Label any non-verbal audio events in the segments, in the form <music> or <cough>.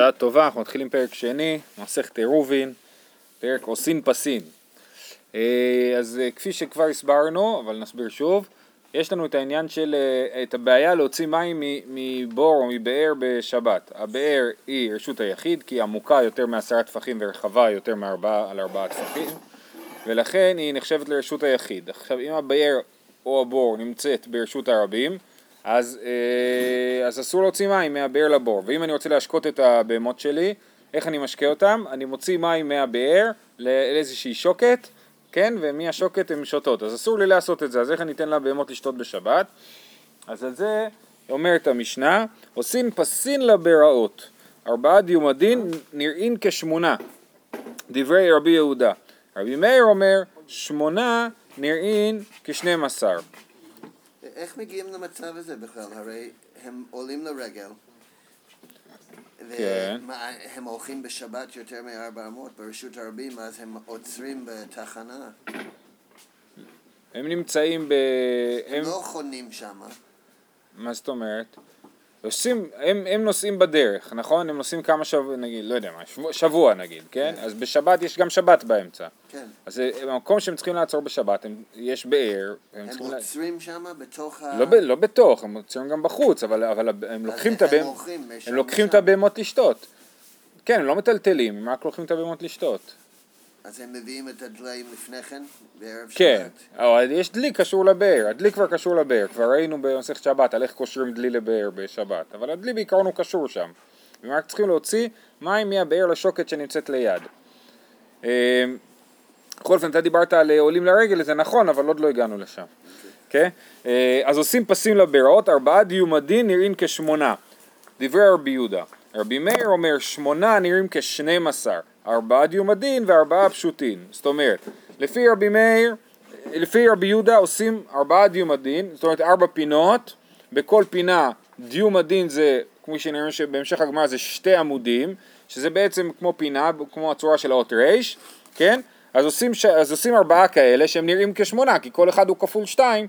שעה טובה, אנחנו מתחילים פרק שני, מסכת עירובין, פרק עושין פסין. אה, אז אה, כפי שכבר הסברנו, אבל נסביר שוב, יש לנו את העניין של, אה, את הבעיה להוציא מים מבור או מבאר בשבת. הבאר היא רשות היחיד, כי היא עמוקה יותר מעשרה טפחים ורחבה יותר מארבעה על ארבעה טפחים, ולכן היא נחשבת לרשות היחיד. עכשיו אם הבאר או הבור נמצאת ברשות הרבים, אז, אה, אז אסור להוציא מים מהבאר לבור, ואם אני רוצה להשקות את הבהמות שלי, איך אני משקה אותם? אני מוציא מים מהבאר לאיזושהי שוקת, כן, ומהשוקת הן שותות, אז אסור לי לעשות את זה, אז איך אני אתן לבהמות לשתות בשבת? אז על זה אומרת המשנה, עושים פסין לבראות, ארבעה דיומדין נראים כשמונה, דברי רבי יהודה. רבי מאיר אומר, שמונה נראים כשנים עשר. איך מגיעים למצב הזה בכלל? הרי הם עולים לרגל, כן. והם הולכים בשבת יותר מ-400 ברשות הרבים, אז הם עוצרים בתחנה. הם נמצאים ב... הם, הם לא חונים שם. מה זאת אומרת? עושים, הם, הם נוסעים בדרך, נכון? הם נוסעים כמה שבוע, נגיד, לא יודע מה, שבוע, שבוע נגיד, כן? כן? אז בשבת יש גם שבת באמצע. כן. אז אה, במקום שהם צריכים לעצור בשבת, הם, יש באר. הם, הם עוצרים לה... שם בתוך ה... לא, ב, לא בתוך, הם עוצרים גם בחוץ, אבל, אבל הם לוקחים את הבהמות, הם לוקחים את הבהמות לשתות. כן, הם לא מטלטלים, הם רק לוקחים את הבהמות לשתות. אז הם מביאים את הדליים לפני כן, בערב שבת? כן, יש דלי קשור לבאר, הדלי כבר קשור לבאר, כבר ראינו במסכת שבת על איך קושרים דלי לבאר בשבת, אבל הדלי בעיקרון הוא קשור שם, הם רק צריכים להוציא מים מהבאר לשוקת שנמצאת ליד. אמ, בכל אופן, אתה דיברת על אה, עולים לרגל, זה נכון, אבל עוד לא הגענו לשם. כן? אה, אז עושים פסים לבארות, ארבעה דיומדין נראים כשמונה. דברי רבי יהודה. רבי מאיר אומר שמונה נראים כשנים עשר. ארבעה דיומדין וארבעה פשוטין. זאת אומרת, לפי רבי מאיר, לפי רבי יהודה עושים ארבעה דיומדין, זאת אומרת ארבע פינות, בכל פינה דיומדין זה, כמו שנראה שבהמשך הגמרא זה שתי עמודים, שזה בעצם כמו פינה, כמו הצורה של האות ר', כן? אז עושים, ש... אז עושים ארבעה כאלה שהם נראים כשמונה, כי כל אחד הוא כפול שתיים,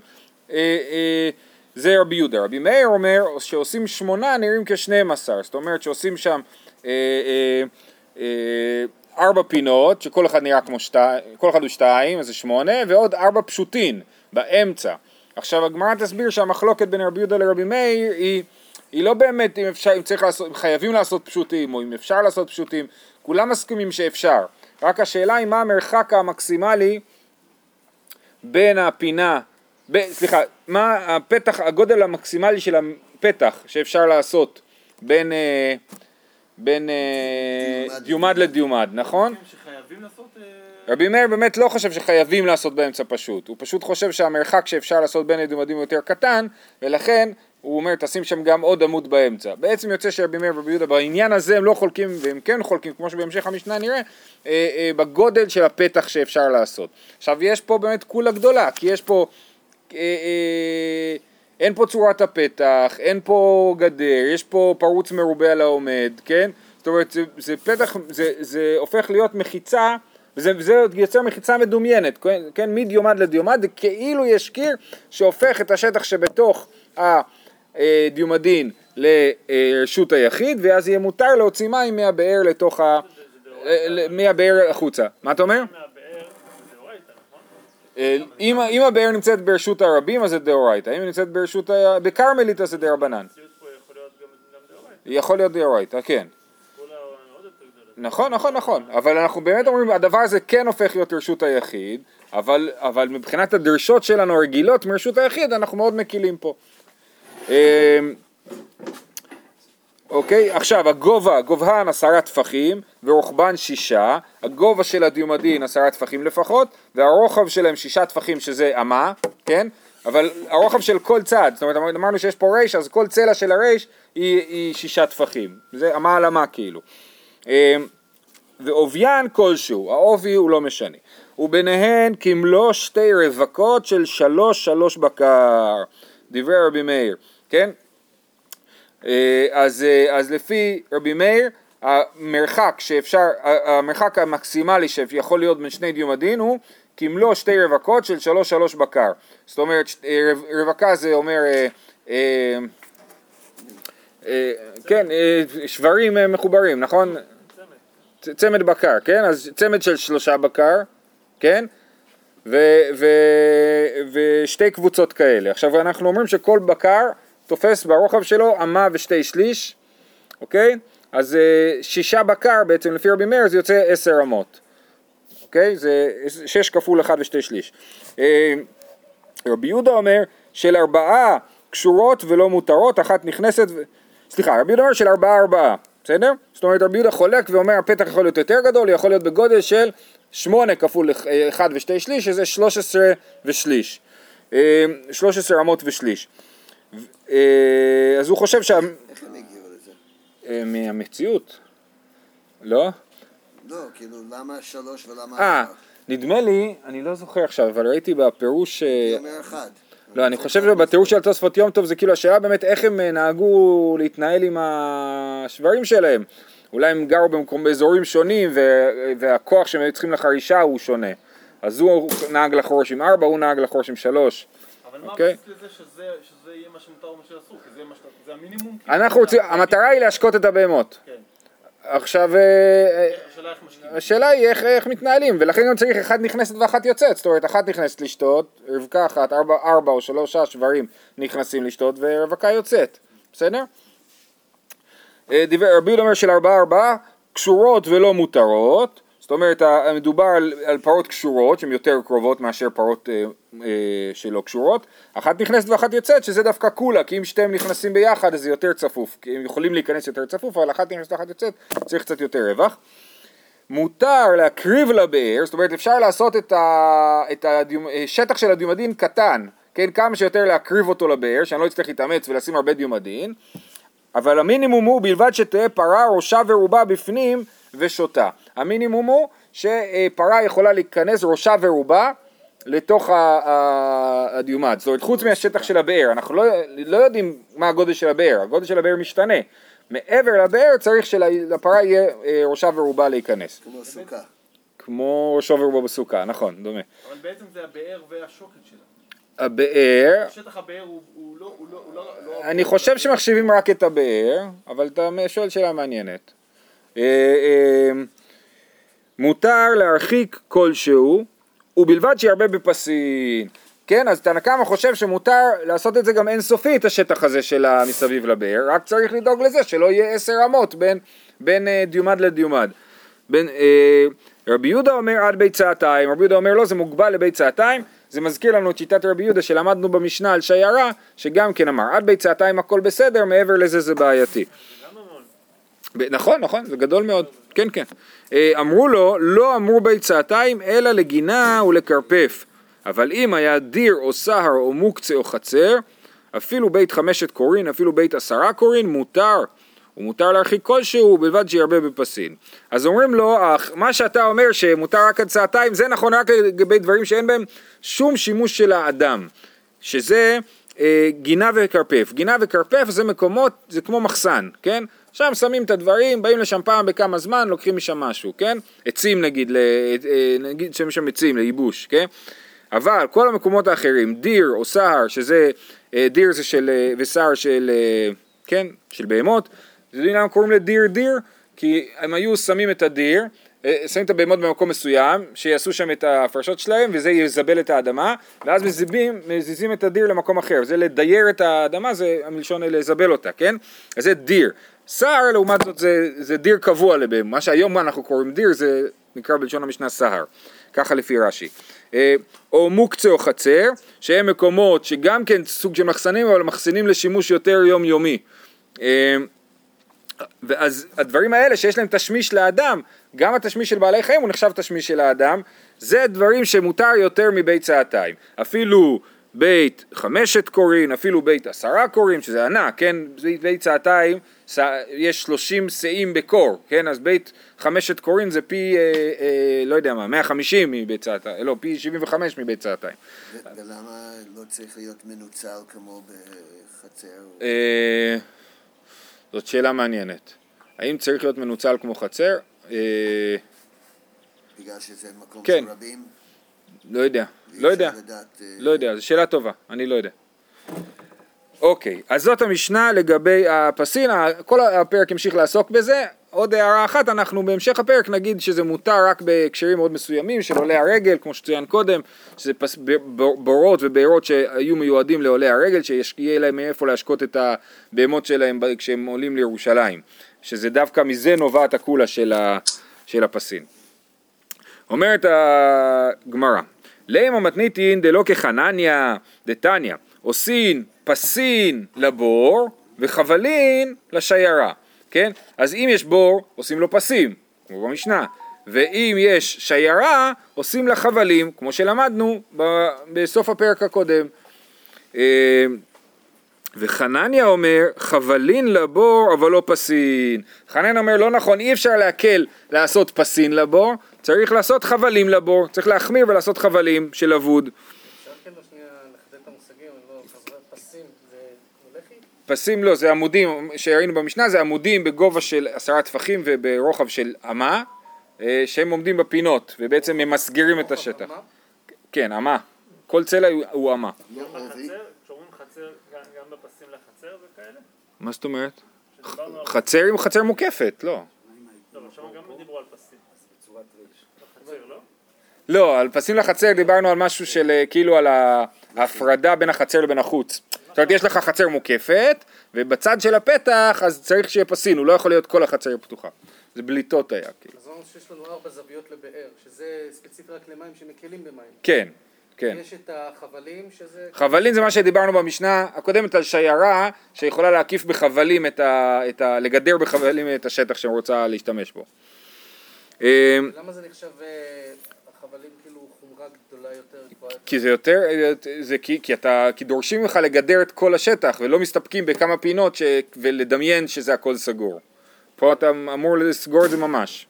אה, אה, זה רבי יהודה. רבי מאיר אומר שעושים שמונה נראים כשנים עשר, זאת אומרת שעושים שם אה, אה, ארבע פינות, שכל אחד נראה כמו שתיים, כל אחד הוא שתיים, אז זה שמונה, ועוד ארבע פשוטין באמצע. עכשיו הגמרא תסביר שהמחלוקת בין רבי יהודה לרבי מאיר היא, היא לא באמת אם אפשר, אם צריך לעשות, אם חייבים לעשות פשוטים, או אם אפשר לעשות פשוטים, כולם מסכימים שאפשר, רק השאלה היא מה המרחק המקסימלי בין הפינה, ב, סליחה, מה הפתח, הגודל המקסימלי של הפתח שאפשר לעשות בין אה, בין אה, דיומד לדיומד, נכון? אה, רבי מאיר באמת לא חושב שחייבים לעשות באמצע פשוט, הוא פשוט חושב שהמרחק שאפשר לעשות בין הדיומדים יותר קטן, ולכן הוא אומר תשים שם גם עוד עמוד באמצע. בעצם יוצא שרבי מאיר ורבי יהודה בעניין הזה הם לא חולקים, והם כן חולקים, כמו שבהמשך המשנה נראה, אה, בגודל של הפתח שאפשר לעשות. עכשיו יש פה באמת כולה גדולה, כי יש פה... אין פה צורת הפתח, אין פה גדר, יש פה פרוץ מרובה על העומד, כן? זאת אומרת, זה, זה פתח, זה, זה הופך להיות מחיצה, וזה, וזה יוצר מחיצה מדומיינת, כן? כן? מדיומד לדיומד, זה כאילו יש קיר שהופך את השטח שבתוך הדיומדין לרשות היחיד, ואז יהיה מותר להוציא מים מהבאר לתוך ה... מהבאר החוצה. מה אתה אומר? אה, אם הבאר נמצאת ברשות הרבים אז זה דאורייתא, אם היא נמצאת ברשות, בכרמלית אז זה דרבנן. יכול להיות דאורייתא, כן. נכון, נכון, נכון, אבל אנחנו באמת אומרים, הדבר הזה כן הופך להיות רשות היחיד, אבל, אבל מבחינת הדרישות שלנו הרגילות מרשות היחיד, אנחנו מאוד מקילים פה. אוקיי? עכשיו, הגובה, גובהן עשרה טפחים ורוחבן שישה, הגובה של הדיומדין עשרה טפחים לפחות, והרוחב שלהם שישה טפחים שזה אמה, כן? אבל הרוחב של כל צד, זאת אומרת אמרנו שיש פה רייש, אז כל צלע של הרייש היא, היא שישה טפחים, זה אמה על אמה כאילו. אמ, ועוביין כלשהו, העובי הוא לא משנה, וביניהן כמלוא שתי רווקות של שלוש שלוש בקר, דברי רבי מאיר, כן? אה, אז, אה, אז לפי רבי מאיר המרחק שאפשר, המרחק המקסימלי שיכול להיות בין שני דיומדין הוא כמלוא שתי רווקות של שלוש שלוש בקר. זאת אומרת, אה, רווקה זה אומר כן, שברים מחוברים, נכון? צמד בקר, כן? אז צמד של שלושה בקר, כן? ו, ו, ושתי קבוצות כאלה. עכשיו אנחנו אומרים שכל בקר תופס ברוחב שלו אמה ושתי שליש, אוקיי? אז אה, שישה בקר בעצם לפי רבי מאיר זה יוצא עשר אמות, אוקיי? זה שש כפול אחד ושתי שליש. אה, רבי יהודה אומר של ארבעה קשורות ולא מותרות, אחת נכנסת, ו... סליחה, רבי יהודה אומר של ארבעה ארבעה, בסדר? זאת אומרת רבי יהודה חולק ואומר הפתח יכול להיות יותר גדול, יכול להיות בגודל של שמונה כפול אה, אחד ושתי שליש, שזה שלוש עשרה ושליש, אה, שלוש עשרה אמות ושליש. אה, אז הוא חושב שה... איך הם הגיעו לזה? אה, מהמציאות, לא? לא, כאילו, למה שלוש ולמה אה? נדמה לי, אני לא זוכר עכשיו, אבל ראיתי בפירוש... אה, אומר אחד. לא, אני חושב שבתיאור של תוספות יום טוב זה כאילו השאלה באמת איך הם נהגו להתנהל עם השברים שלהם. אולי הם גרו במקום, באזורים שונים והכוח שהם היו צריכים לחרישה הוא שונה. אז הוא נהג לחורש עם ארבע, הוא נהג לחורש עם שלוש. אבל מה אוקיי. הבסיס לזה שזה יהיה מה שמותר ומה שאסור? כי זה המינימום? כאילו? אנחנו רוצים, המטרה היא להשקות את הבהמות. כן. עכשיו, אה, השאלה היא איך, איך מתנהלים, ולכן גם צריך אחת נכנסת ואחת יוצאת, זאת אומרת אחת נכנסת לשתות, רבקה אחת, ארבע, ארבע או שלושה שברים נכנסים לשתות ורווקה יוצאת, בסדר? אה, דיבר, רבי יהודה אומר של ארבעה ארבעה, קשורות ולא מותרות, זאת אומרת מדובר על, על פרות קשורות שהן יותר קרובות מאשר פרות אה, אה, שלא קשורות, אחת נכנסת ואחת יוצאת שזה דווקא קולה, כי אם שתיהם נכנסים ביחד אז זה יותר צפוף, כי הם יכולים להיכנס יותר צפוף, אבל אחת נכנסת ואחת יוצאת צריך קצת יותר רווח. מותר להקריב לבאר, זאת אומרת אפשר לעשות את, ה, את השטח של הדיומדין קטן, כן, כמה שיותר להקריב אותו לבאר, שאני לא אצטרך להתאמץ ולשים הרבה דיומדין, אבל המינימום הוא בלבד שתהא פרה ראשה ורובה בפנים ושותה. המינימום הוא שפרה יכולה להיכנס ראשה ורובה לתוך הדיומד, זאת אומרת חוץ מהשטח של הבאר, אנחנו לא, לא יודעים מה הגודל של הבאר, הגודל של הבאר משתנה. מעבר לבאר צריך שלפרה יהיה אה, ראשה ורובה להיכנס. כמו סוכה. כמו ראשו ורובה בסוכה, נכון, דומה. אבל בעצם זה הבאר והשוקת שלה. הבאר, שטח הבאר הוא הוא לא... הוא לא- הוא לא- לא- אני חושב שמחשיבים רק את הבאר, אבל אתה שואל שאלה מעניינת. אה, אה, מותר להרחיק כלשהו, ובלבד שירבה בפסין. כן, אז תנא קמא חושב שמותר לעשות את זה גם אינסופי, את השטח הזה של המסביב לבאר, רק צריך לדאוג לזה שלא יהיה עשר אמות בין, בין אה, דיומד לדיומד. בין, אה, רבי יהודה אומר עד ביצתיים, רבי יהודה אומר לא, זה מוגבל לביצתיים, זה מזכיר לנו את שיטת רבי יהודה שלמדנו במשנה על שיירה, שגם כן אמר עד ביצתיים הכל בסדר, מעבר לזה זה בעייתי. נכון, נכון, זה גדול מאוד, כן, כן. אה, אמרו לו, לא אמרו ביצתיים אלא לגינה ולכרפף, אבל אם היה דיר או סהר או מוקצה או חצר, אפילו בית חמשת קורין, אפילו בית עשרה קורין, מותר. ומותר להרחיק כלשהו, בלבד שירבה בפסין. אז אומרים לו, "אך, מה שאתה אומר שמותר רק עד צעתיים, זה נכון רק לגבי דברים שאין בהם שום שימוש של האדם. שזה אה, גינה וכרפף. גינה וכרפף זה מקומות, זה כמו מחסן, כן? שם שמים את הדברים, באים לשם פעם בכמה זמן, לוקחים משם משהו, כן? עצים נגיד, ל, אה, נגיד שמים שם עצים לייבוש, כן? אבל כל המקומות האחרים, דיר או סהר, שזה, אה, דיר זה של, אה, וסהר של, כן? של בהמות, אתם יודעים למה קוראים לדיר דיר? כי הם היו שמים את הדיר, אה, שמים את הבהמות במקום מסוים, שיעשו שם את ההפרשות שלהם, וזה יזבל את האדמה, ואז מזיזים, מזיזים את הדיר למקום אחר. זה לדייר את האדמה, זה המלשון לזבל אותה, כן? אז זה דיר. סהר, לעומת זאת, זה, זה דיר קבוע לבהמה. מה שהיום אנחנו קוראים דיר, זה נקרא בלשון המשנה סהר. ככה לפי רש"י. אה, או מוקצה או חצר, שהם מקומות שגם כן סוג של מחסנים, אבל מחסנים לשימוש יותר יומיומי. אה, ואז הדברים האלה שיש להם תשמיש לאדם, גם התשמיש של בעלי חיים הוא נחשב תשמיש של האדם, זה דברים שמותר יותר מבית צעתיים. אפילו בית חמשת קורין, אפילו בית עשרה קורין, שזה ענק, כן? בית, בית צעתיים יש שלושים שאים בקור, כן? אז בית חמשת קורין זה פי, אה, אה, לא יודע מה, 150 מבית צעתיים, לא, פי 75 מבית צעתיים. ולמה לא צריך להיות מנוצל כמו בחצר? אה, זאת שאלה מעניינת. האם צריך להיות מנוצל כמו חצר? אה, בגלל שזה מקום כן. של רבים? לא יודע, לא יודע, לדעת, אה, לא יודע, זו שאלה טובה, אני לא יודע. אוקיי, אז זאת המשנה לגבי הפסין, כל הפרק ימשיך לעסוק בזה. עוד הערה אחת, אנחנו בהמשך הפרק נגיד שזה מותר רק בהקשרים מאוד מסוימים של עולי הרגל, כמו שצוין קודם, שזה פס, בורות ובארות שהיו מיועדים לעולי הרגל, שיהיה להם מאיפה להשקות את הבהמות שלהם כשהם עולים לירושלים, שזה דווקא מזה נובעת הקולה של, ה, של הפסין. אומרת הגמרא, לימה מתניתין דלא כחנניה דתניא, עושין פסין לבור וחבלין לשיירה, כן? אז אם יש בור, עושים לו פסים, כמו במשנה, ואם יש שיירה, עושים לה חבלים, כמו שלמדנו בסוף הפרק הקודם. אה, וחנניה אומר, חבלין לבור אבל לא פסין. חנניה אומר, לא נכון, אי אפשר להקל לעשות פסין לבור, צריך לעשות חבלים לבור, צריך להחמיר ולעשות חבלים של אבוד. אפשר כאילו שנייה לחדד את המושגים, אני לא חזרה, פסים זה לחי? פסים לא, זה עמודים, שראינו במשנה, זה עמודים בגובה של עשרה טפחים וברוחב של אמה, אה, שהם עומדים בפינות, ובעצם ממסגרים את השטח. מה? כן, אמה. כל צלע הוא- אמה. לא כשאומרים חצר, גם בפסים לחצר וכאלה? מה זאת אומרת? חצר עם חצר מוקפת, לא. לא, אבל שם גם דיברו על פסים. בחצר, לא? לא, על פסים לחצר דיברנו על משהו של אה, כאילו על ההפרדה בין החצר לבין החוץ. זאת אומרת, יש לך חצר מוקפת, ובצד של הפתח אז צריך שיהיה פסין, הוא לא יכול להיות כל החצר פתוחה. זה בליטות היה, כאילו. אז אמרנו שיש לנו ארבע זוויות לבאר, שזה ספציפי רק למים שמקלים במים. כן, כן. יש את החבלים, שזה... חבלין זה מה שדיברנו במשנה הקודמת על שיירה שיכולה להקיף בחבלים את ה... את ה לגדר בחבלים את השטח שרוצה להשתמש בו. אה, למה זה נחשב, אה, החבלים כאילו חומרה גדולה יותר, גבוהה יותר? כי זה יותר, זה כי, כי אתה, כי דורשים ממך לגדר את כל השטח ולא מסתפקים בכמה פינות ש, ולדמיין שזה הכל סגור. פה אתה אמור לסגור את זה ממש.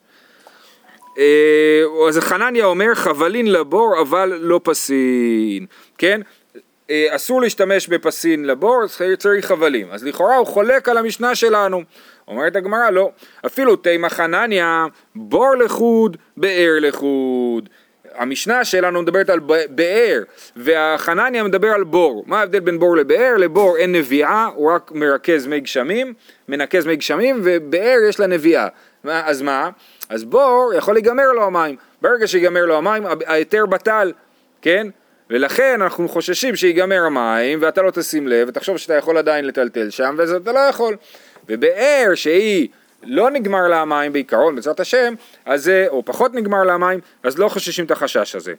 אה, אז חנניה אומר חבלין לבור אבל לא פסין, כן? אה, אסור להשתמש בפסין לבור, צריך- חבלים. אז לכאורה הוא חולק על המשנה שלנו. אומרת הגמרא לא, אפילו תימא חנניה בור לחוד, באר לחוד. המשנה שלנו מדברת על באר, והחנניה מדבר על בור. מה ההבדל בין בור לבאר? לבור אין נביאה, הוא רק מרכז מי גשמים, מנקז מי גשמים, ובאר יש לה נביאה. מה- אז מה? אז בור יכול להיגמר לו המים. ברגע שיגמר לו המים, ההיתר בטל, כן? ולכן אנחנו חוששים שיגמר המים, ואתה לא תשים לב, ותחשוב שאתה יכול עדיין לטלטל שם, ואז אתה לא יכול. ובאר שהיא לא נגמר לה המים בעיקרון, בעזרת השם, אז זה, או פחות נגמר לה המים, אז לא חוששים את החשש הזה.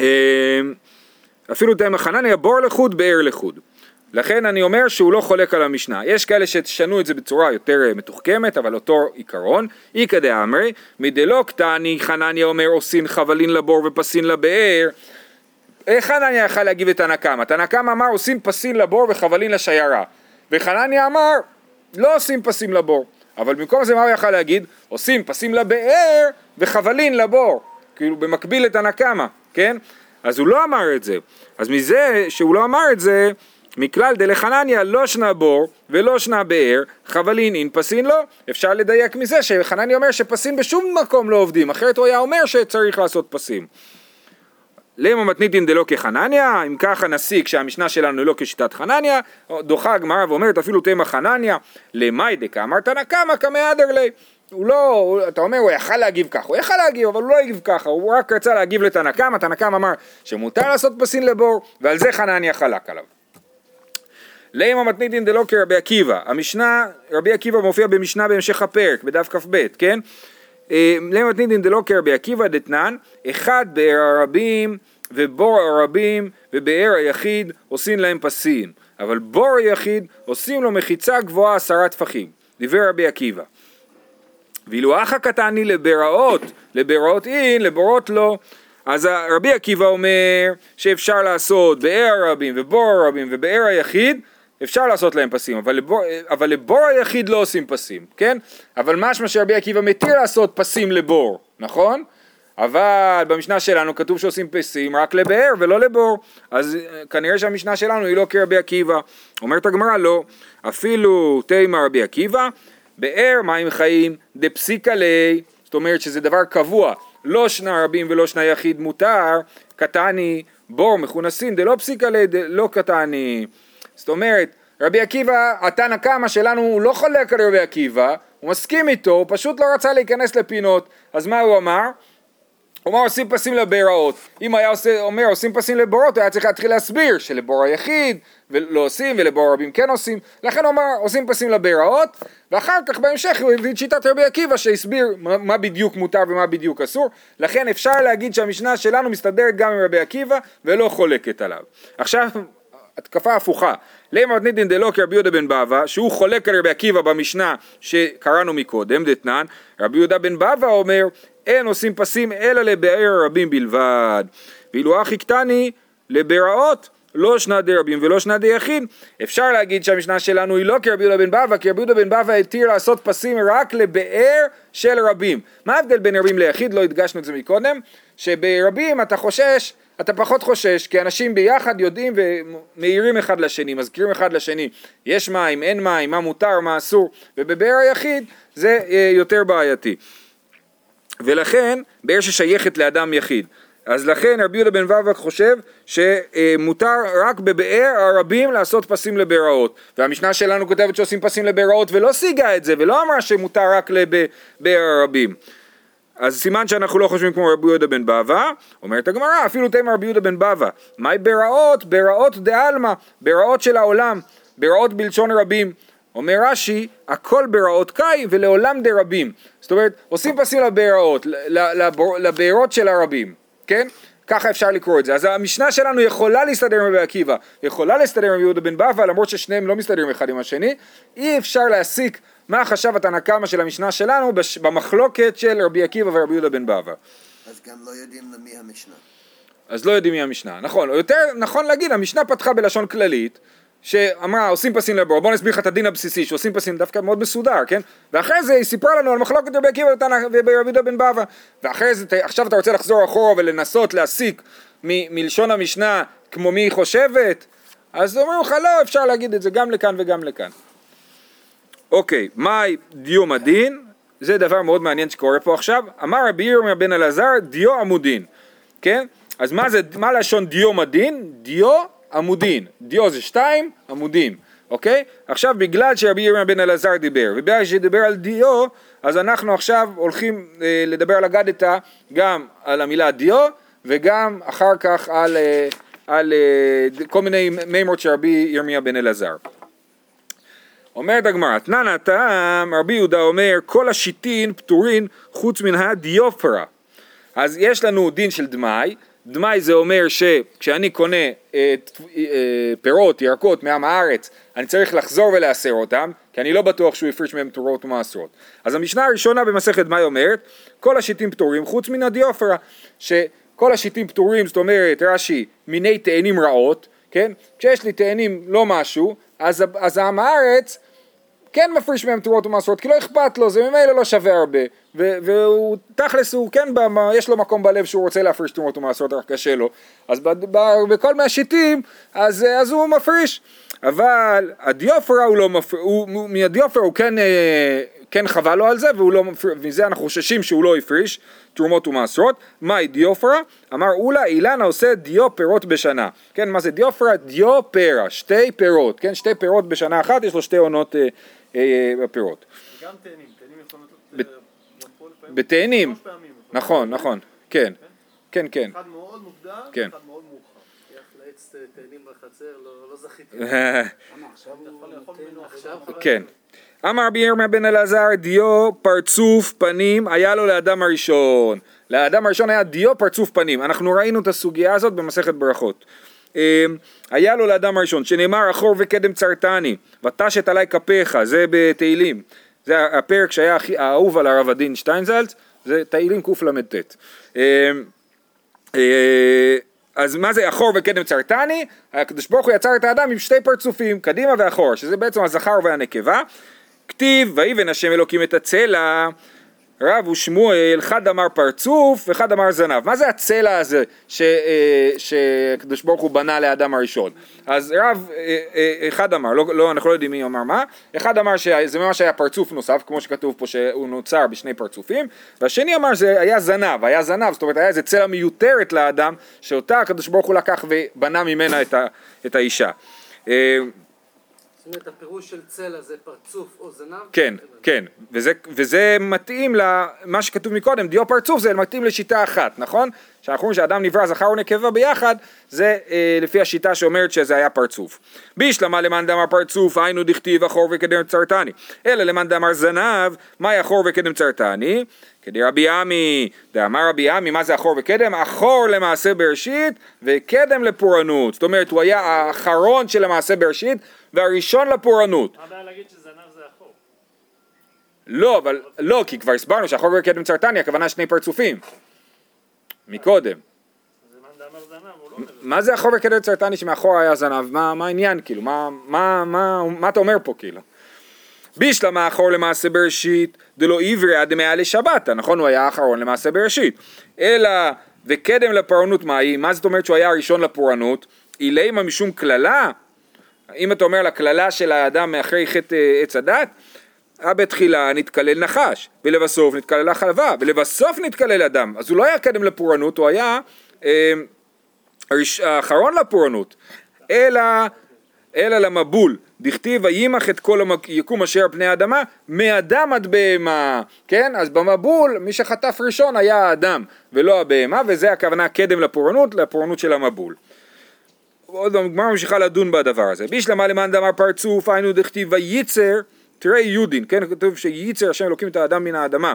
אמ, אפילו תאם החנניה בור לחוד, באר לחוד. לכן אני אומר שהוא לא חולק על המשנה. יש כאלה שתשנו את זה בצורה יותר אה, מתוחכמת, אבל אותו עיקרון. איכא דאמרי, מדלא קטני חנניה אומר עושין חבלין לבור ופסין לבאר. איך חנניה יכל להגיב את תנא קמא? תנא קמא אמר עושים פסין לבור וחבלין לשיירה. וחנניה אמר לא עושים פסים לבור. אבל במקום זה מה הוא יכל להגיד? עושים פסים לבאר וחבלין לבור. כאילו במקביל לתנא קמא, כן? אז הוא לא אמר את זה. אז מזה שהוא לא אמר את זה, מכלל דלחנניה לא שנה בור ולא שנה באר, חבלין אין פסין לא. אפשר לדייק מזה שחנניה אומר שפסים בשום מקום לא עובדים, אחרת הוא היה אומר שצריך לעשות פסים. למה מתניתין דלא כחנניה, אם ככה נסיק שהמשנה שלנו היא לא כשיטת חנניה, דוחה הגמרא ואומרת אפילו תימא חנניה, למאי דקאמר תנא קמא כמהדר ליה. הוא לא, אתה אומר הוא יכל להגיב ככה, הוא יכל להגיב אבל הוא לא הגיב ככה, הוא רק רצה להגיב לתנא קמא, תנא קמא אמר שמותר לעשות פסין לבור, ועל זה חנניה חלק עליו. לימה מתניתין דלא כרבי עקיבא, המשנה, רבי עקיבא מופיע במשנה בהמשך הפרק, בדף כ"ב, כן? אה, לימה מתניתין דלא כרבי עקיבא דתנן, אחד באר הרבים ובור הרבים ובאר היחיד עושים להם פסים, אבל בור היחיד עושים לו מחיצה גבוהה עשרה טפחים, דיבר רבי עקיבא. ואילו אח הקטני לבראות, לבראות אין, לבורות לא. אז רבי עקיבא אומר שאפשר לעשות באר הרבים ובור הרבים ובאר היחיד, אפשר לעשות להם פסים, אבל לבור, אבל לבור היחיד לא עושים פסים, כן? אבל משמע שרבי עקיבא מתיר לעשות פסים לבור, נכון? אבל במשנה שלנו כתוב שעושים פסים רק לבאר ולא לבור, אז אה, כנראה שהמשנה שלנו היא לא כרבי עקיבא. אומרת הגמרא לא, אפילו תימא רבי עקיבא, באר מים חיים דפסיקה ליה, זאת אומרת שזה דבר קבוע, לא שנה רבים ולא שנה יחיד מותר, קטני בור מכונסין דלא פסיקה ליה דלא קטני, זאת אומרת, רבי עקיבא, התנא קמא שלנו הוא לא חולק על רבי עקיבא, הוא מסכים איתו, הוא פשוט לא רצה להיכנס לפינות, אז מה הוא אמר? הוא אמר עושים פסים לבארות, אם היה עושה, אומר עושים פסים לבורות, הוא היה צריך להתחיל להסביר שלבור היחיד ולא עושים ולבור רבים כן עושים, לכן הוא אמר עושים פסים לבארות, ואחר כך בהמשך הוא הביא את שיטת רבי עקיבא שהסביר מה, מה בדיוק מותר ומה בדיוק אסור, לכן אפשר להגיד שהמשנה שלנו מסתדרת גם עם רבי עקיבא ולא חולקת עליו. עכשיו התקפה הפוכה, למה מתניתין דלא כרבי יהודה בן בבא, שהוא חולק על רבי עקיבא במשנה שקראנו מקודם, דתנן, רבי יהודה בן בבא אומר, אין עושים פסים אלא לבאר רבים בלבד, ואילו אחי קטני לבראות לא שנת די רבים ולא שנת די יחיד, אפשר להגיד שהמשנה שלנו היא לא כרבי יהודה בן בבא, כי רבי יהודה בן בבא התיר לעשות פסים רק לבאר של רבים. מה ההבדל בין רבים ליחיד? לא הדגשנו את זה מקודם, שברבים אתה חושש אתה פחות חושש, כי אנשים ביחד יודעים ומעירים אחד לשני, מזכירים אחד לשני, יש מים, אין מים, מה מותר, מה אסור, ובבאר היחיד זה אה, יותר בעייתי. ולכן, באר ששייכת לאדם יחיד. אז לכן רבי יהודה בן ובק חושב שמותר רק בבאר הרבים לעשות פסים לבארות והמשנה שלנו כותבת שעושים פסים לבארות ולא שיגה את זה ולא אמרה שמותר רק לבאר הרבים אז סימן שאנחנו לא חושבים כמו רבי יהודה בן בבא, אומרת הגמרא, אפילו תימא רבי יהודה בן בבא, מהי ברעות? ברעות דעלמא, ברעות של העולם, ברעות בלשון רבים. אומר רש"י, הכל ברעות קאי ולעולם דרבים. זאת אומרת, עושים פסים לברעות, לבארות של הרבים, כן? ככה אפשר לקרוא את זה. אז המשנה שלנו יכולה להסתדר עם רבי עקיבא, יכולה להסתדר עם יהודה בן בבא, למרות ששניהם לא מסתדרים אחד עם השני. אי אפשר להסיק מה חשב התנא קמא של המשנה שלנו במחלוקת של רבי עקיבא ורבי יהודה בן בבא. אז גם לא יודעים למי המשנה. אז לא יודעים מי המשנה, נכון, או יותר נכון להגיד, המשנה פתחה בלשון כללית, שאמרה עושים פסים לבור, בוא נסביר לך את הדין הבסיסי שעושים פסים דווקא מאוד מסודר, כן? ואחרי זה היא סיפרה לנו על מחלוקת רבי עקיבא ורבי יהודה בן בבא, ואחרי זה עכשיו אתה רוצה לחזור אחורה ולנסות להסיק מ- מלשון המשנה כמו מי היא חושבת, אז אומרים לך לא, אפשר להגיד את זה גם לכאן וגם לכאן. אוקיי, מהי דיו מדין? זה דבר מאוד מעניין שקורה פה עכשיו. אמר רבי ירמיה בן אלעזר, דיו עמודין. כן? אז מה זה, מה לשון דיו מדין? דיו עמודין. דיו זה שתיים, עמודים. אוקיי? עכשיו בגלל שרבי ירמיה בן אלעזר דיבר, ובגלל שדיבר על דיו, אז אנחנו עכשיו הולכים אה, לדבר על אגדתא גם על המילה דיו, וגם אחר כך על, אה, על אה, כל מיני מימות של רבי ירמיה בן אלעזר. אומרת הגמרא, תנא טעם, רבי יהודה אומר, כל השיטין פטורין חוץ מן הדיופרה. אז יש לנו דין של דמאי, דמאי זה אומר שכשאני קונה אה, אה, פירות, ירקות מעם הארץ, אני צריך לחזור ולאסר אותם, כי אני לא בטוח שהוא הפריש מהם תורות ומעשרות. אז המשנה הראשונה במסכת דמאי אומרת, כל השיטים פטורים חוץ מן הדיופרה, שכל השיטים פטורים, זאת אומרת, רש"י, מיני תאנים רעות, כן? כשיש לי תאנים לא משהו, אז, אז העם הארץ כן מפריש מהם תרועות ומעשרות, כי לא אכפת לו, זה ממילא לא שווה הרבה. והוא, תכלס הוא כן, במה, יש לו מקום בלב שהוא רוצה להפריש תרומות ומעשרות, רק קשה לו. אז ב- ב- בכל מהשיטים, אז, אז הוא מפריש. אבל הדיופרה הוא לא מפריש, מהדיופרה הוא כן, אה, כן חבל לו על זה, ולא, ומזה אנחנו חוששים שהוא לא הפריש תרומות ומעשרות. מהי דיופרה? אמר אולה אילנה עושה דיו פירות בשנה. כן, מה זה דיופרה? דיו פרה, שתי פירות, כן, שתי פירות בשנה אחת, יש לו שתי עונות אה, אה, בפירות. גם תאנים, תאנים יכולים פה לפעמים. בתאנים. נכון, נכון, כן, כן, כן. אחד מאוד מוקדם, כן. אחד מאוד מאוחר. לעץ תאנים בחצר, לא לא זכיתי. <laughs> כן. אמר רבי ירמיה בן אלעזר דיו פרצוף פנים היה לו לאדם הראשון. לאדם הראשון היה דיו פרצוף פנים. אנחנו ראינו את הסוגיה הזאת במסכת ברכות. אמ, היה לו לאדם הראשון, שנאמר אחור וקדם צרתני, ותשת עלי כפיך, זה בתהילים. זה הפרק שהיה הכי האהוב על הרב הדין שטיינזלץ, זה תהילים קל"ט. אמ, אה, אז מה זה אחור וקדם צרתני? הקדוש ברוך הוא יצר את האדם עם שתי פרצופים, קדימה ואחורה, שזה בעצם הזכר והנקבה. כתיב, ויבן השם אלוקים את הצלע, רב ושמואל, אחד אמר פרצוף ואחד אמר זנב. מה זה הצלע הזה ש- אה, שקדוש ברוך הוא בנה לאדם הראשון? אז רב, אה, אה, אחד אמר, לא, לא, אנחנו לא יודעים מי אמר מה, אחד אמר שזה ממש היה פרצוף נוסף, כמו שכתוב פה שהוא נוצר בשני פרצופים, והשני אמר שזה היה זנב, היה זנב, זאת אומרת היה איזה צלע מיותרת לאדם, שאותה הקדוש ברוך הוא לקח ובנה ממנה את, ה, את האישה. זאת אומרת, הפירוש של צלע זה פרצוף או זנב? כן, כן, וזה, וזה מתאים למה שכתוב מקודם, דיו פרצוף זה מתאים לשיטה אחת, נכון? שאנחנו אומרים שאדם נברא זכר ונקבה ביחד, זה אה, לפי השיטה שאומרת שזה היה פרצוף. בישלמה למאן דאמר פרצוף, היינו דכתיב אחור וקדם צרתני, אלא למאן דאמר זנב, מהי אחור וקדם צרתני? כדי רבי עמי, דאמר רבי עמי, מה זה אחור וקדם? אחור למעשה בראשית וקדם לפורענות. זאת אומרת, הוא היה האחרון של המעשה בראשית והראשון לפורענות. מה הבעיה להגיד שזנב זה החור? לא, אבל, לא, כי כבר הסברנו שהחור וקדם צרתני, הכוונה שני פרצופים. מקודם. מה זה החור וקדם צרתני שמאחור היה זנב? מה, העניין, כאילו? מה, אתה אומר פה, כאילו? בישלמה האחור למעשה בראשית, דלא עברי עד מעל לשבתא, נכון? הוא היה האחרון למעשה בראשית. אלא, וקדם לפורענות מהי? מה זאת אומרת שהוא היה הראשון לפורענות? אילימה משום קללה? אם אתה אומר לקללה של האדם מאחרי חטא אה, עץ הדת, בתחילה נתקלל נחש, ולבסוף נתקללה חלבה, ולבסוף נתקלל אדם. אז הוא לא היה קדם לפורענות, הוא היה אה, האחרון לפורענות. אלא, אלא למבול, דכתיב וימח את כל היקום אשר פני האדמה, מאדם עד בהמה, כן? אז במבול מי שחטף ראשון היה האדם ולא הבהמה, וזה הכוונה קדם לפורענות, לפורענות של המבול. עוד פעם, הגמרא ממשיכה לדון בדבר הזה. בישלמה למאן דאמר פרצוף, היינו דכתיב וייצר, תראה יודין, כן, כתוב שייצר השם אלוקים את האדם מן האדמה,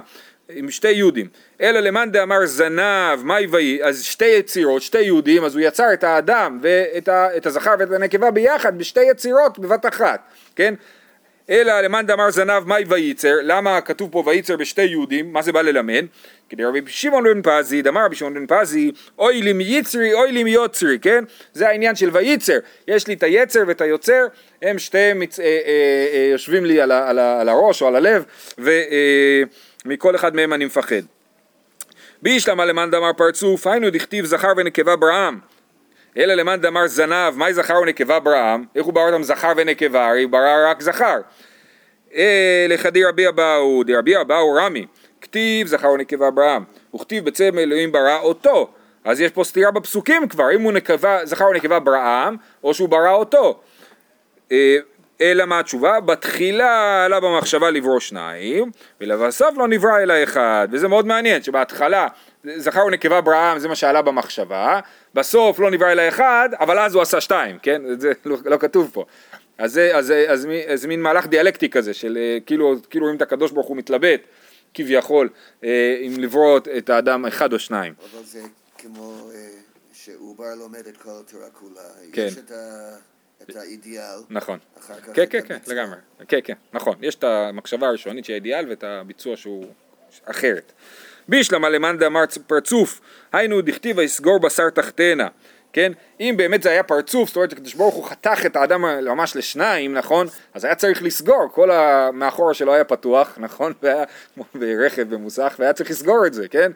עם שתי יודים. אלא למאן דאמר זנב, מהי ויהי, אז שתי יצירות, שתי יודים, אז הוא יצר את האדם ואת ה, את הזכר ואת הנקבה ביחד בשתי יצירות בבת אחת, כן? אלא למאן דאמר זנב מאי וייצר, למה כתוב פה וייצר בשתי יהודים, מה זה בא ללמד? כדי רבי שמעון בן פזי, דאמר רבי שמעון בן פזי, אוי לי מייצרי, אוי לי מיוצרי, כן? זה העניין של וייצר, יש לי את היצר ואת היוצר, הם שתיהם. אה, אה, אה, יושבים לי על, ה, על, ה, על הראש או על הלב, ומכל אחד מהם אני מפחד. בישלמה למאן דאמר פרצוף, היינו דכתיב זכר ונקבה ברעם. אלא למאן דאמר זנב, מהי זכר ונקבה ברעם? איך הוא ברא אותם זכר ונקבה? הרי הוא ברא רק זכר. אה, לכדי רבי אבאו, דרבי אבאו רמי, כתיב זכר ונקבה ברעם, וכתיב בצלם אלוהים ברא אותו. אז יש פה סתירה בפסוקים כבר, אם הוא נקבה, זכר ונקבה ברעם, או שהוא ברא אותו. אה, אלא מה התשובה? בתחילה עלה במחשבה לברוא שניים, ולבסוף לא נברא אלא אחד. וזה מאוד מעניין, שבהתחלה זכר ונקבה ברעם זה מה שעלה במחשבה, בסוף לא נברא אלא אחד, אבל אז הוא עשה שתיים, כן? זה לא, לא כתוב פה. אז זה, אז, אז, אז מין מהלך דיאלקטי כזה, של אה, כאילו, כאילו אם את הקדוש ברוך הוא מתלבט, כביכול, אה, אם לברוא את האדם אחד או שניים. אבל זה כמו אה, שעובר לומד את כל התורה כולה. כן. יש את ה- את האידיאל, נכון. כן, כן, כן, הביצוע. לגמרי. כן, כן, נכון. יש את המחשבה הראשונית שהיא האידיאל ואת הביצוע שהוא אחרת. בישלמה למאן דאמר פרצוף, היינו דכתיב ויסגור בשר תחתנה. כן? אם באמת זה היה פרצוף, זאת אומרת הקדוש ברוך הוא חתך את האדם ממש לשניים, נכון? אז היה צריך לסגור, כל המאחורה שלו היה פתוח, <laughs> נכון? והיה כמו ברכב במוסך, והיה צריך לסגור את זה, כן?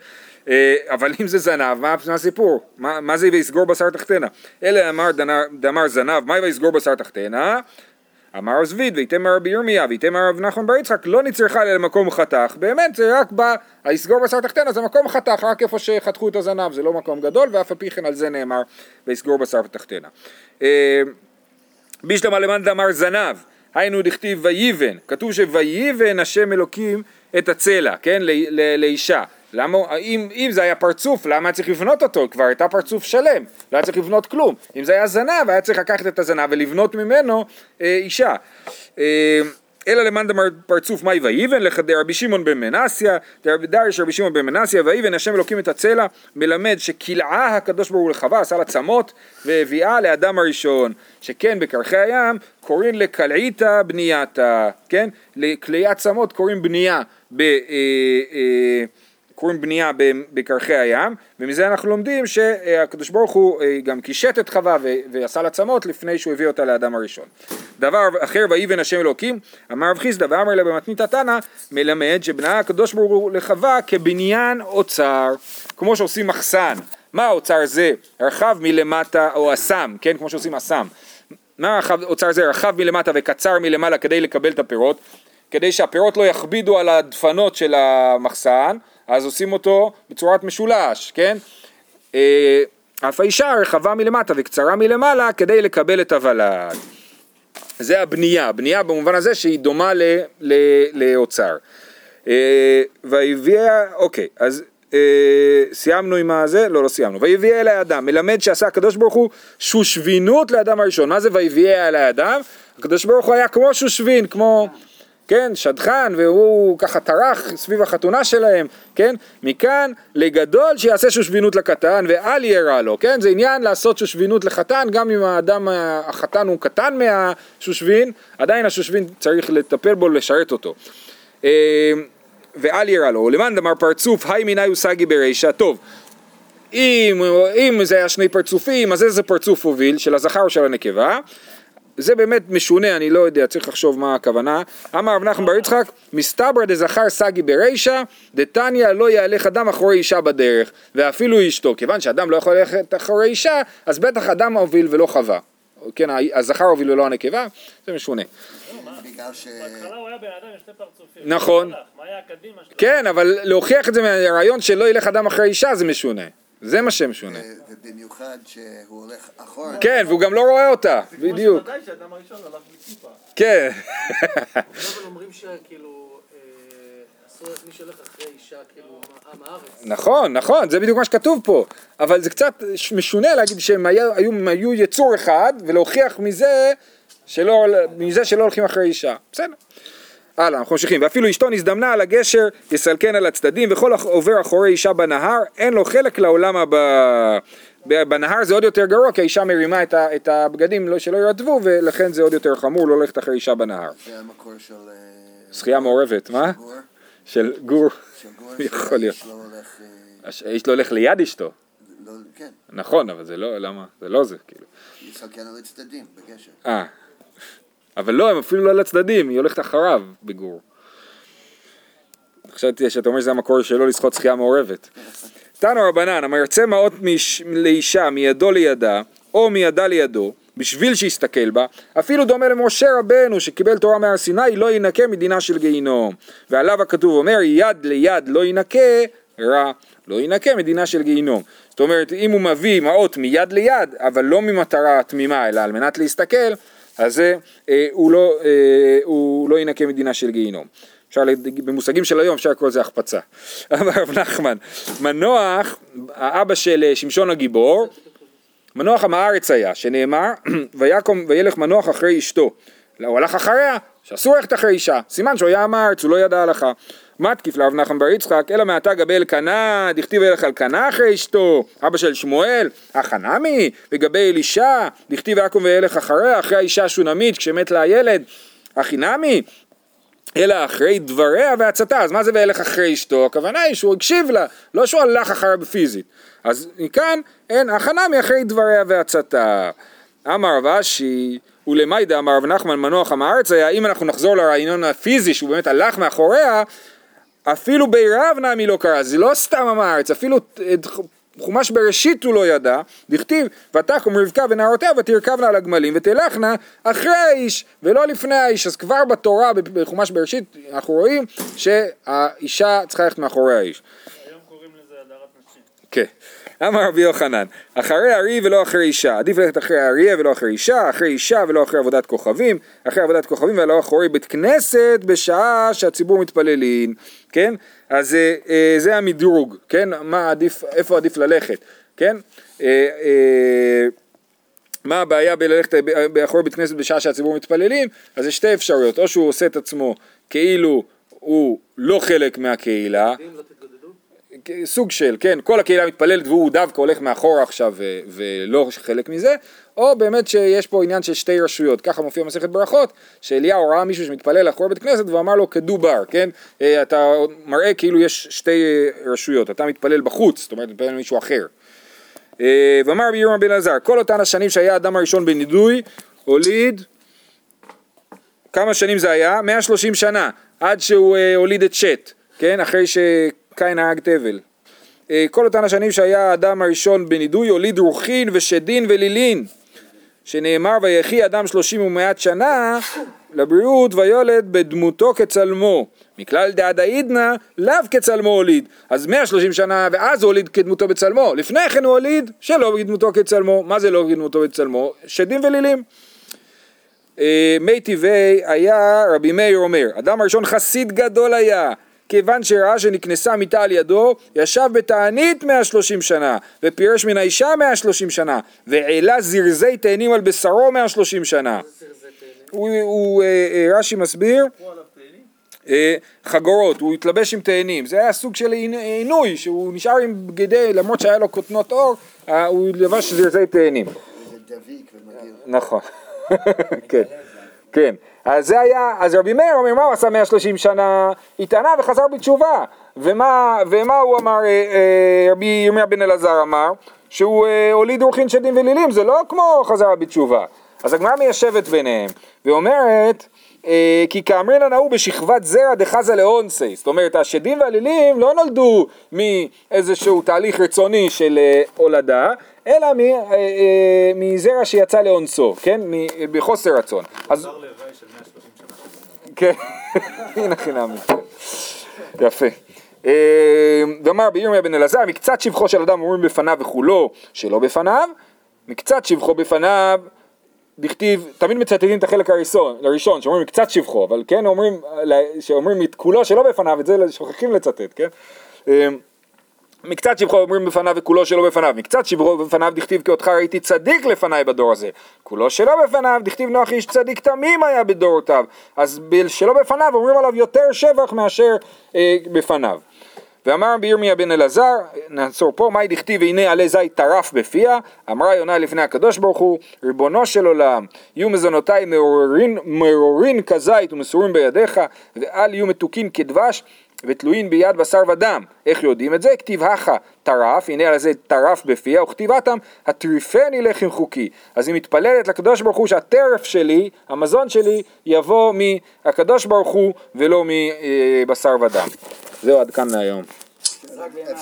אה, אבל אם זה זנב, מה, מה הסיפור? מה, מה זה ויסגור בשר תחתנה? אלא אמר דאמר זנב, מה ויסגור בשר תחתנה? אמר זביד, ויתמר רבי ירמיה, ויתמר רב נחמן בר יצחק, לא נצרכה אלא למקום חתך, באמת זה רק בא, היסגור בשר תחתנה זה מקום חתך, רק איפה שחתכו את הזנב, זה לא מקום גדול, ואף על פי כן על זה נאמר, ויסגור בשר תחתנה. אה, בישלמה למאן דאמר זנב, היינו דכתיב ויבן, כתוב שויבן השם אלוקים את הצלע, כן, לאישה. למה, אם, אם זה היה פרצוף, למה צריך לבנות אותו? כבר הייתה פרצוף שלם, לא היה צריך לבנות כלום. אם זה היה זנב, היה צריך לקחת את הזנב ולבנות ממנו אה, אישה. אה, אלא למאן דאמר פרצוף מאי ויבן לכדי רבי שמעון בן מנסיה, דרבי דריש רבי שמעון בן מנסיה, ויבן השם אלוקים את הצלע, מלמד שכלאה הקדוש ברוך הוא לחווה, עשה לה צמות, והביאה לאדם הראשון, שכן בקרחי הים קוראים לקלעיתא בנייתא, כן? לכליית צמות קוראים בנייה ב... אה, אה, קוראים בנייה בקרחי הים, ומזה אנחנו לומדים שהקדוש ברוך הוא אה, גם קישט את חווה ועשה לה צמות לפני שהוא הביא אותה לאדם הראשון. דבר אחר ויבן השם אלוקים, אמר רב חיסדא ואמר לה במתנית התנא, מלמד שבנה הקדוש ברוך הוא לחווה כבניין אוצר, כמו שעושים מחסן. מה האוצר זה? רחב מלמטה או אסם, כן? כמו שעושים אסם. מה האוצר זה? רחב מלמטה וקצר מלמעלה כדי לקבל את הפירות. כדי שהפירות לא יכבידו על הדפנות של המחסן, אז עושים אותו בצורת משולש, כן? אה, אף האישה רחבה מלמטה וקצרה מלמעלה כדי לקבל את הוולד. זה הבנייה, בנייה במובן הזה שהיא דומה ל, ל, לאוצר. אה, ויביאה, אוקיי, אז אה, סיימנו עם הזה? לא, לא סיימנו. ויביאה אלי אדם, מלמד שעשה הקדוש ברוך הוא שושבינות לאדם הראשון. מה זה ויביאה אלי אדם? הקדוש ברוך הוא היה כמו שושבין, כמו... כן, שדכן, והוא ככה טרח סביב החתונה שלהם, כן, מכאן לגדול שיעשה שושבינות לקטן ואל ירע לו, כן, זה עניין לעשות שושבינות לחתן, גם אם האדם, החתן הוא קטן מהשושבין, עדיין השושבין צריך לטפל בו, לשרת אותו. אה, ואל ירע לו, למאן דמר פרצוף, היי מיני הושגי ברישא, טוב, אם, אם זה היה שני פרצופים, אז איזה פרצוף הוביל, של הזכר או של הנקבה? זה באמת משונה, אני לא יודע, צריך לחשוב מה הכוונה. אמר רב נחמן בר יצחק, מסתברא דזכר סגי ברישא, דתניא לא יהלך אדם אחורי אישה בדרך, ואפילו אשתו. כיוון שאדם לא יכול ללכת אחורי אישה, אז בטח אדם הוביל ולא חווה. כן, הזכר הוביל ולא הנקבה, זה משונה. נכון. כן, אבל להוכיח את זה מהרעיון שלא ילך אדם אחרי אישה זה משונה. זה מה שמשונה. ו- ובמיוחד שהוא הולך אחורה. כן, והוא גם לא רואה אותה, בדיוק. ודאי שהאדם הראשון הלך בלי כיפה. כן. אבל אומרים שכאילו, אה, אסור מי שהולך אחרי אישה, כאילו, עם הארץ. נכון, נכון, זה בדיוק מה שכתוב פה. אבל זה קצת משונה להגיד שהם היו, היו, הם היו יצור אחד, ולהוכיח מזה שלא, מזה שלא הולכים אחרי אישה. בסדר. הלאה, אנחנו ממשיכים. ואפילו אשתו נזדמנה על הגשר, יסלקן על הצדדים, וכל עובר אחורי אישה בנהר, אין לו חלק לעולם הבא. בנהר זה עוד יותר גרוע, כי האישה מרימה את, ה, את הבגדים לא- שלא ירטבו, ולכן זה עוד יותר חמור לא ללכת אחרי אישה בנהר. זה המקור של... אה, שחייה מעורבת, מה? של גור. של גור. <laughs> יכול להיות. לא הולך... אה, האיש לא הולך ליד אשתו. לא- כן, נכון, אבל זה לא, למה? זה לא זה, כאילו. יסתכל על הצדדים בגשר. אה. אבל לא, הם אפילו לא לצדדים, היא הולכת אחריו בגור. חשבתי שאתה אומר שזה המקור שלו לשחות שחייה מעורבת. תנו רבנן, המרצה מעות מש... לאישה מידו לידה, או מידה לידו, בשביל שיסתכל בה, אפילו דומה למשה רבנו שקיבל תורה מהר סיני, לא ינקה מדינה של גיהינום. ועליו הכתוב אומר, יד ליד לא ינקה, רע, לא ינקה מדינה של גיהינום. זאת אומרת, אם הוא מביא מעות מיד ליד, אבל לא ממטרה תמימה, אלא על מנת להסתכל, אז זה, אה, הוא, לא, אה, הוא לא ינקה מדינה של גיהינום. אפשר, במושגים של היום אפשר לקרוא לזה החפצה. <laughs> אמר רב נחמן, מנוח, האבא של אה, שמשון הגיבור, מנוח עם הארץ היה, שנאמר, <clears throat> ויקום וילך מנוח אחרי אשתו. הוא הלך אחריה, שאסור ללכת אחרי אישה. סימן שהוא היה עם הארץ, הוא לא ידע הלכה. מתקיף לרב נחמן בר יצחק, אלא מעתה גבי אלקנה, דכתיב ילך אלקנה אחרי אשתו, אבא של שמואל, החנמי, וגבי אלישע, דכתיב יקום וילך אחריה, אחרי האישה השונמית, כשמת לה הילד, החינמי, אלא אחרי דבריה ועצתה, אז מה זה וילך אחרי אשתו? הכוונה היא שהוא הקשיב לה, לא שהוא הלך אחריה בפיזית. אז מכאן אין הכנה מאחרי דבריה ועצתה. אמר רב אשי, ולמיידה אמר רב נחמן מנוח עם הארץ היה, אם אנחנו נחזור לרעיון הפיזי שהוא באמת הלך מאחוריה, אפילו בירב נמי לא קרה, זה לא סתם עם הארץ, אפילו את חומש בראשית הוא לא ידע, דכתיב ותקום רבקה ונערותיה ותרכבנה על הגמלים ותלכנה אחרי האיש ולא לפני האיש, אז כבר בתורה בחומש בראשית אנחנו רואים שהאישה צריכה ללכת מאחורי האיש. היום קוראים לזה הדרת נשים. כן. אמר רבי יוחנן, אחרי ארי ולא אחרי אישה, עדיף ללכת אחרי אריה ולא אחרי אישה, אחרי אישה ולא אחרי עבודת כוכבים, אחרי עבודת כוכבים ולא אחרי בית כנסת בשעה שהציבור מתפללים, כן? אז אה, אה, זה המדרוג, כן? מה עדיף, איפה עדיף ללכת, כן? אה, אה, מה הבעיה בללכת באחורי בית כנסת בשעה שהציבור מתפללים? אז יש שתי אפשרויות, או שהוא עושה את עצמו כאילו הוא לא חלק מהקהילה, סוג של, כן, כל הקהילה מתפללת והוא דווקא הולך מאחורה עכשיו ו- ולא חלק מזה, או באמת שיש פה עניין של שתי רשויות, ככה מופיע במסכת ברכות, שאליהו ראה מישהו שמתפלל אחורי בית כנסת ואמר לו כדובר, כן, אה, אתה מראה כאילו יש שתי אה, רשויות, אתה מתפלל בחוץ, זאת אומרת מתפלל מישהו אחר. אה, ואמר רבי ירמה בן עזר, כל אותן השנים שהיה האדם הראשון בנידוי, הוליד, כמה שנים זה היה? 130 שנה, עד שהוא אה, הוליד את שת, כן, אחרי שקין הרג תבל. אה, כל אותן השנים שהיה האדם הראשון בנידוי, הוליד רוחין ושדין ולילין, שנאמר ויחי אדם שלושים ומעט שנה לבריאות ויולד בדמותו כצלמו. מכלל דעדה עידנא לאו כצלמו הוליד. אז 130 שנה ואז הוא הוליד כדמותו בצלמו. לפני כן הוא הוליד שלא בדמותו כצלמו. מה זה לא בדמותו בצלמו? שדים ולילים. אה, מי טבעי היה רבי מאיר אומר, אדם הראשון חסיד גדול היה, כיוון שראה שנקנסה מיתה על ידו, ישב בתענית 130 שנה, ופירש מן האישה 130 שנה, והעלה זרזי תאנים על בשרו 130 שנה. הוא, הוא אה, אה, רש"י מסביר? אה, חגורות, הוא התלבש עם תאנים, זה היה סוג של עינ- עינוי, שהוא נשאר עם בגדי, למרות שהיה לו כותנות עור, הוא לבש זרזי תאנים. נכון, <laughs> כן, כן. אז זה היה, אז רבי מאיר אומר, מה הוא עשה 130 שנה? התענה וחזר בתשובה. ומה, ומה הוא אמר, אה, אה, רבי ירמיה בן אלעזר אמר? שהוא אה, הוליד אורחין שדים ולילים, זה לא כמו חזרה בתשובה. אז הגמרא מיישבת ביניהם, ואומרת, כי כאמרינן ההוא בשכבת זרע דחזה לאונסי, זאת אומרת השדים והלילים לא נולדו מאיזשהו תהליך רצוני של הולדה, אלא מ, אה, אה, מזרע שיצא לאונסו, כן? מ- בחוסר רצון. אז חזר להוואי של 130 שנה. כן, <laughs> הנה חינמי. יפה. אה, ואמר בירמיה בן אלעזר, מקצת שבחו של אדם אומרים בפניו וכולו שלא בפניו, מקצת שבחו בפניו, דכתיב, תמיד מצטטים את החלק הראשון, הראשון, שאומרים מקצת שבחו, אבל כן אומרים, שאומרים את כולו שלא בפניו, את זה שוכחים לצטט, כן? מקצת שבחו אומרים בפניו וכולו שלא בפניו, מקצת שבחו בפניו דכתיב כי אותך ראיתי צדיק לפניי בדור הזה, כולו שלא בפניו דכתיב נוח איש צדיק תמים היה בדורותיו, אז שלא בפניו אומרים עליו יותר שבח מאשר אה, בפניו. ואמר רבי ירמיה בן אלעזר, נעצור פה, מאי דכתיב הנה עלי זית טרף בפיה, אמרה יונה לפני הקדוש ברוך הוא, ריבונו של עולם, יהיו מזונותיי מרורין, מרורין כזית ומסורים בידיך, ואל יהיו מתוקין כדבש, ותלויים ביד בשר ודם. איך יודעים את זה? כתיב הכה טרף, הנה על זה טרף בפיה, וכתיבתם הטריפני לחם חוקי. אז היא מתפללת לקדוש ברוך הוא שהטרף שלי, המזון שלי, יבוא מהקדוש ברוך הוא ולא מבשר ודם. זהו עד כאן להיום.